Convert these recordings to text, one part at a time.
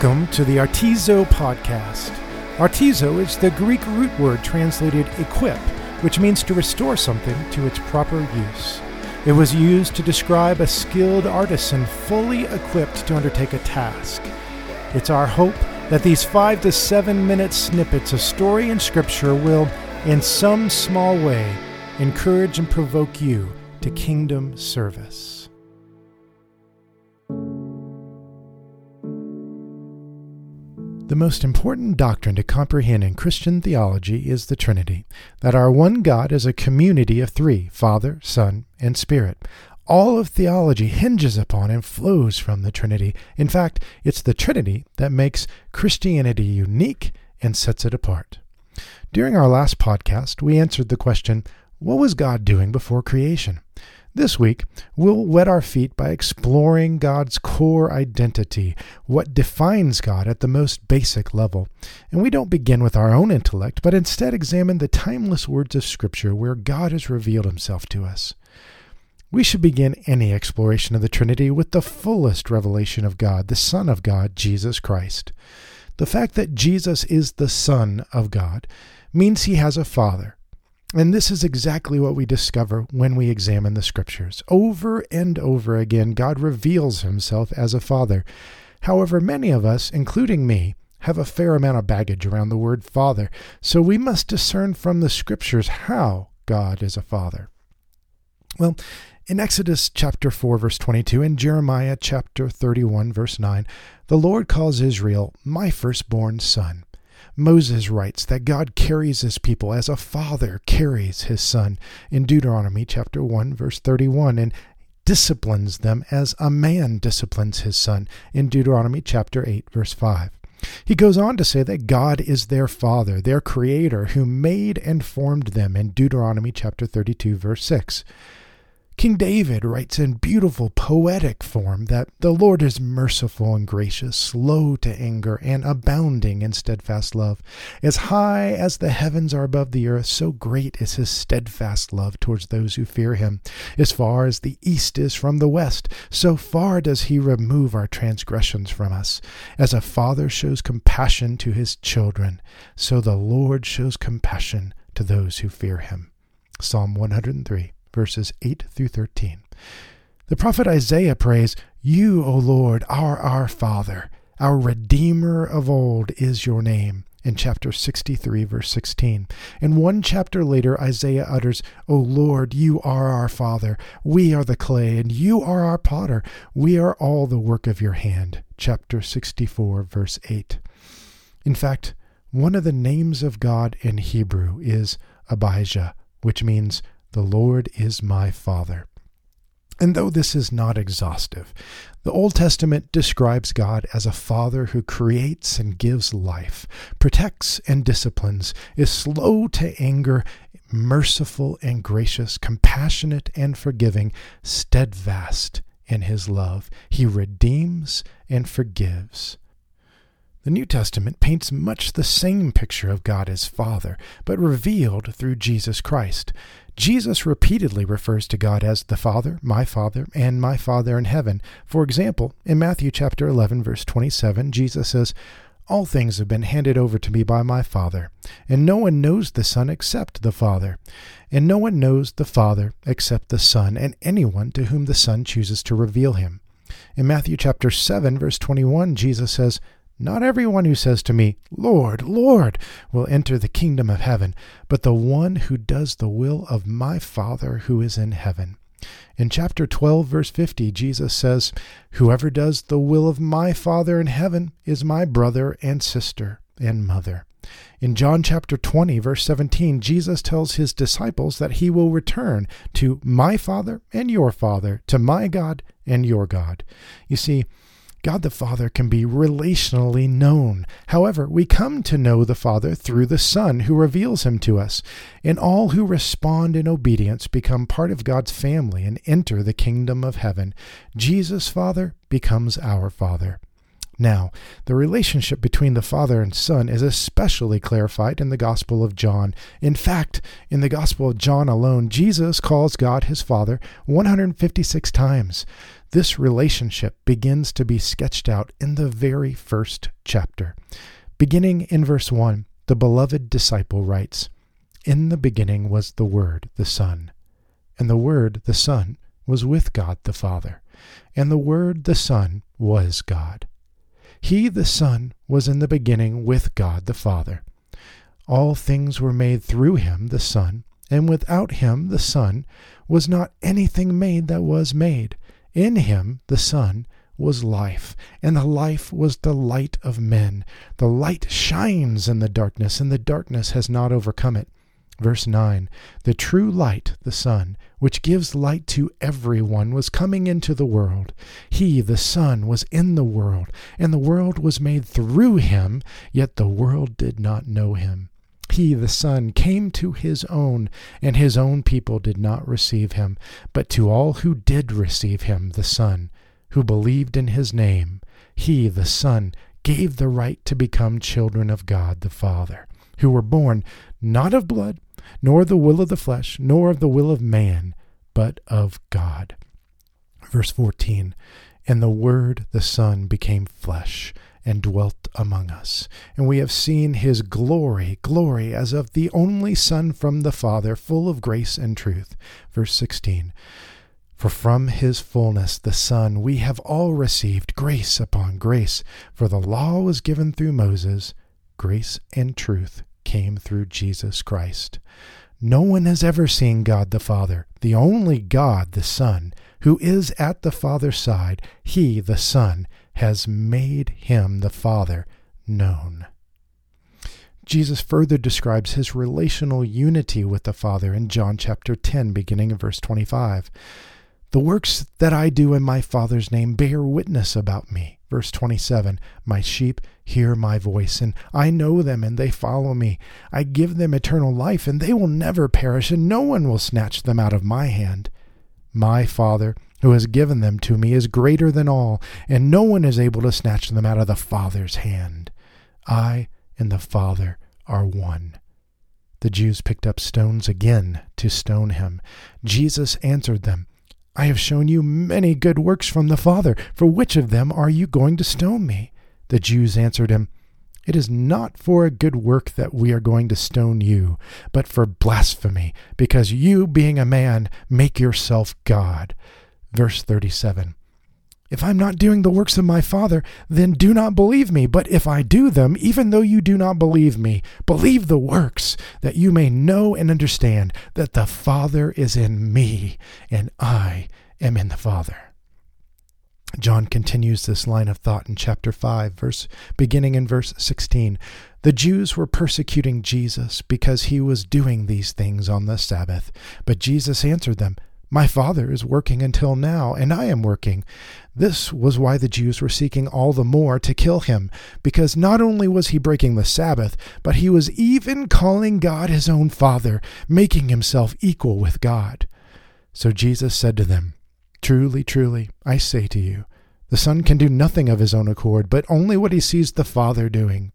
Welcome to the Artizo Podcast. Artizo is the Greek root word translated equip, which means to restore something to its proper use. It was used to describe a skilled artisan fully equipped to undertake a task. It's our hope that these five to seven minute snippets of story and scripture will, in some small way, encourage and provoke you to kingdom service. The most important doctrine to comprehend in Christian theology is the Trinity, that our one God is a community of three Father, Son, and Spirit. All of theology hinges upon and flows from the Trinity. In fact, it's the Trinity that makes Christianity unique and sets it apart. During our last podcast, we answered the question what was God doing before creation? This week, we'll wet our feet by exploring God's core identity, what defines God at the most basic level. And we don't begin with our own intellect, but instead examine the timeless words of Scripture where God has revealed himself to us. We should begin any exploration of the Trinity with the fullest revelation of God, the Son of God, Jesus Christ. The fact that Jesus is the Son of God means he has a Father and this is exactly what we discover when we examine the scriptures. Over and over again, God reveals himself as a father. However, many of us, including me, have a fair amount of baggage around the word father, so we must discern from the scriptures how God is a father. Well, in Exodus chapter 4 verse 22 and Jeremiah chapter 31 verse 9, the Lord calls Israel my firstborn son. Moses writes that God carries his people as a father carries his son in Deuteronomy chapter 1 verse 31 and disciplines them as a man disciplines his son in Deuteronomy chapter 8 verse 5. He goes on to say that God is their father, their creator who made and formed them in Deuteronomy chapter 32 verse 6. King David writes in beautiful poetic form that the Lord is merciful and gracious, slow to anger, and abounding in steadfast love. As high as the heavens are above the earth, so great is his steadfast love towards those who fear him. As far as the east is from the west, so far does he remove our transgressions from us. As a father shows compassion to his children, so the Lord shows compassion to those who fear him. Psalm 103 verses 8 through 13. The prophet Isaiah prays, You, O Lord, are our Father. Our Redeemer of old is your name. In chapter 63, verse 16. And one chapter later, Isaiah utters, O Lord, you are our Father. We are the clay, and you are our potter. We are all the work of your hand. Chapter 64, verse 8. In fact, one of the names of God in Hebrew is Abijah, which means the Lord is my Father. And though this is not exhaustive, the Old Testament describes God as a father who creates and gives life, protects and disciplines, is slow to anger, merciful and gracious, compassionate and forgiving, steadfast in his love. He redeems and forgives. The New Testament paints much the same picture of God as Father, but revealed through Jesus Christ. Jesus repeatedly refers to God as the Father, my Father, and my Father in heaven. For example, in Matthew chapter 11 verse 27, Jesus says, "All things have been handed over to me by my Father, and no one knows the Son except the Father, and no one knows the Father except the Son, and anyone to whom the Son chooses to reveal him." In Matthew chapter 7 verse 21, Jesus says, not everyone who says to me, Lord, Lord, will enter the kingdom of heaven, but the one who does the will of my Father who is in heaven. In chapter 12, verse 50, Jesus says, Whoever does the will of my Father in heaven is my brother and sister and mother. In John chapter 20, verse 17, Jesus tells his disciples that he will return to my Father and your Father, to my God and your God. You see, God the Father can be relationally known. However, we come to know the Father through the Son who reveals him to us. And all who respond in obedience become part of God's family and enter the kingdom of heaven. Jesus' Father becomes our Father. Now, the relationship between the Father and Son is especially clarified in the Gospel of John. In fact, in the Gospel of John alone, Jesus calls God his Father 156 times. This relationship begins to be sketched out in the very first chapter. Beginning in verse 1, the beloved disciple writes, In the beginning was the Word, the Son, and the Word, the Son, was with God the Father, and the Word, the Son, was God. He, the Son, was in the beginning with God the Father. All things were made through him, the Son, and without him, the Son, was not anything made that was made. In him, the Son, was life, and the life was the light of men. The light shines in the darkness, and the darkness has not overcome it. Verse 9 The true light, the Son, which gives light to everyone, was coming into the world. He, the Son, was in the world, and the world was made through him, yet the world did not know him. He, the Son, came to his own, and his own people did not receive him. But to all who did receive him, the Son, who believed in his name, he, the Son, gave the right to become children of God the Father, who were born not of blood, nor the will of the flesh, nor of the will of man, but of God. Verse 14 And the Word, the Son, became flesh and dwelt among us. And we have seen his glory, glory as of the only Son from the Father, full of grace and truth. Verse 16 For from his fullness, the Son, we have all received grace upon grace. For the law was given through Moses, grace and truth came through Jesus Christ. No one has ever seen God the Father, the only God the Son, who is at the Father's side. He, the Son, has made him, the Father, known. Jesus further describes his relational unity with the Father in John chapter 10, beginning in verse 25. The works that I do in my Father's name bear witness about me. Verse 27 My sheep hear my voice, and I know them, and they follow me. I give them eternal life, and they will never perish, and no one will snatch them out of my hand. My Father, who has given them to me, is greater than all, and no one is able to snatch them out of the Father's hand. I and the Father are one. The Jews picked up stones again to stone him. Jesus answered them, I have shown you many good works from the Father. For which of them are you going to stone me? The Jews answered him, It is not for a good work that we are going to stone you, but for blasphemy, because you, being a man, make yourself God. Verse 37 if I'm not doing the works of my Father, then do not believe me. But if I do them, even though you do not believe me, believe the works, that you may know and understand that the Father is in me, and I am in the Father. John continues this line of thought in chapter 5, verse beginning in verse 16. The Jews were persecuting Jesus because he was doing these things on the Sabbath. But Jesus answered them, my father is working until now, and I am working. This was why the Jews were seeking all the more to kill him, because not only was he breaking the Sabbath, but he was even calling God his own Father, making himself equal with God. So Jesus said to them, Truly, truly, I say to you, the Son can do nothing of his own accord, but only what he sees the Father doing.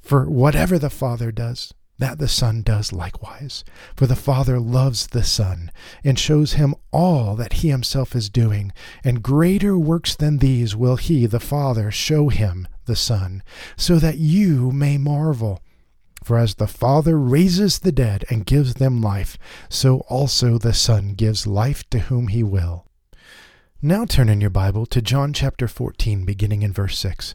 For whatever the Father does, that the Son does likewise. For the Father loves the Son, and shows him all that he himself is doing, and greater works than these will he, the Father, show him, the Son, so that you may marvel. For as the Father raises the dead and gives them life, so also the Son gives life to whom he will. Now turn in your Bible to John chapter 14, beginning in verse 6.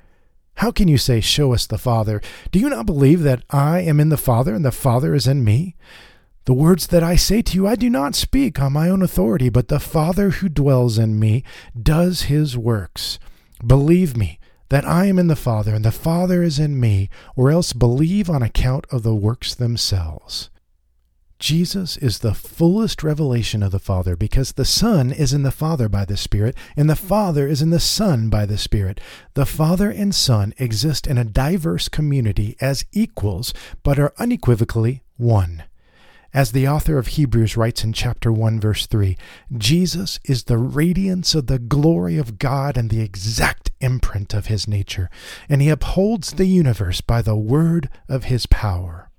How can you say, Show us the Father? Do you not believe that I am in the Father and the Father is in me? The words that I say to you, I do not speak on my own authority, but the Father who dwells in me does his works. Believe me that I am in the Father, and the Father is in me, or else believe on account of the works themselves. Jesus is the fullest revelation of the Father because the Son is in the Father by the Spirit, and the Father is in the Son by the Spirit. The Father and Son exist in a diverse community as equals, but are unequivocally one. As the author of Hebrews writes in chapter 1, verse 3, Jesus is the radiance of the glory of God and the exact imprint of his nature, and he upholds the universe by the word of his power.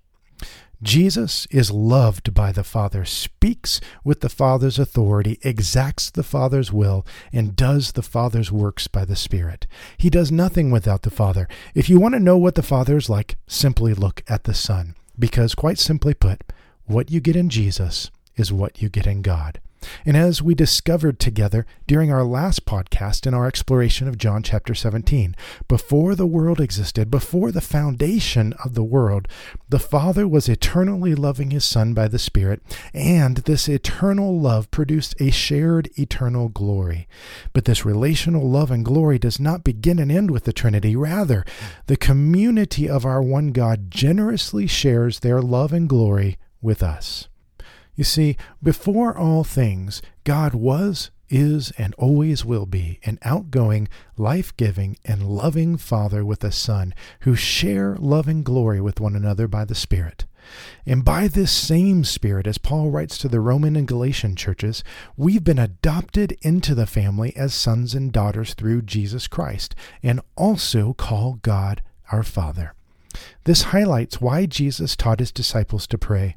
Jesus is loved by the Father, speaks with the Father's authority, exacts the Father's will, and does the Father's works by the Spirit. He does nothing without the Father. If you want to know what the Father is like, simply look at the Son, because, quite simply put, what you get in Jesus is what you get in God. And as we discovered together during our last podcast in our exploration of John chapter 17, before the world existed, before the foundation of the world, the Father was eternally loving his Son by the Spirit, and this eternal love produced a shared eternal glory. But this relational love and glory does not begin and end with the Trinity. Rather, the community of our one God generously shares their love and glory with us. You see, before all things, God was, is, and always will be an outgoing, life giving, and loving Father with a Son who share love and glory with one another by the Spirit. And by this same Spirit, as Paul writes to the Roman and Galatian churches, we've been adopted into the family as sons and daughters through Jesus Christ, and also call God our Father. This highlights why Jesus taught his disciples to pray.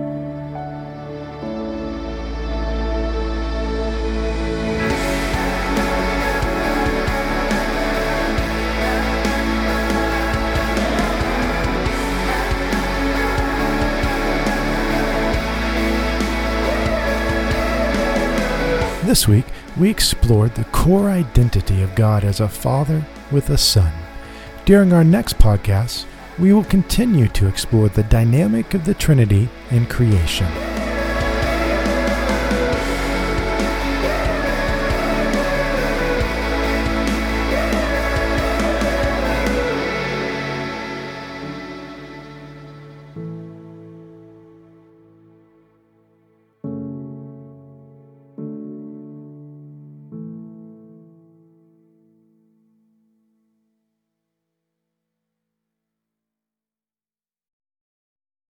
This week, we explored the core identity of God as a Father with a Son. During our next podcast, we will continue to explore the dynamic of the Trinity in creation.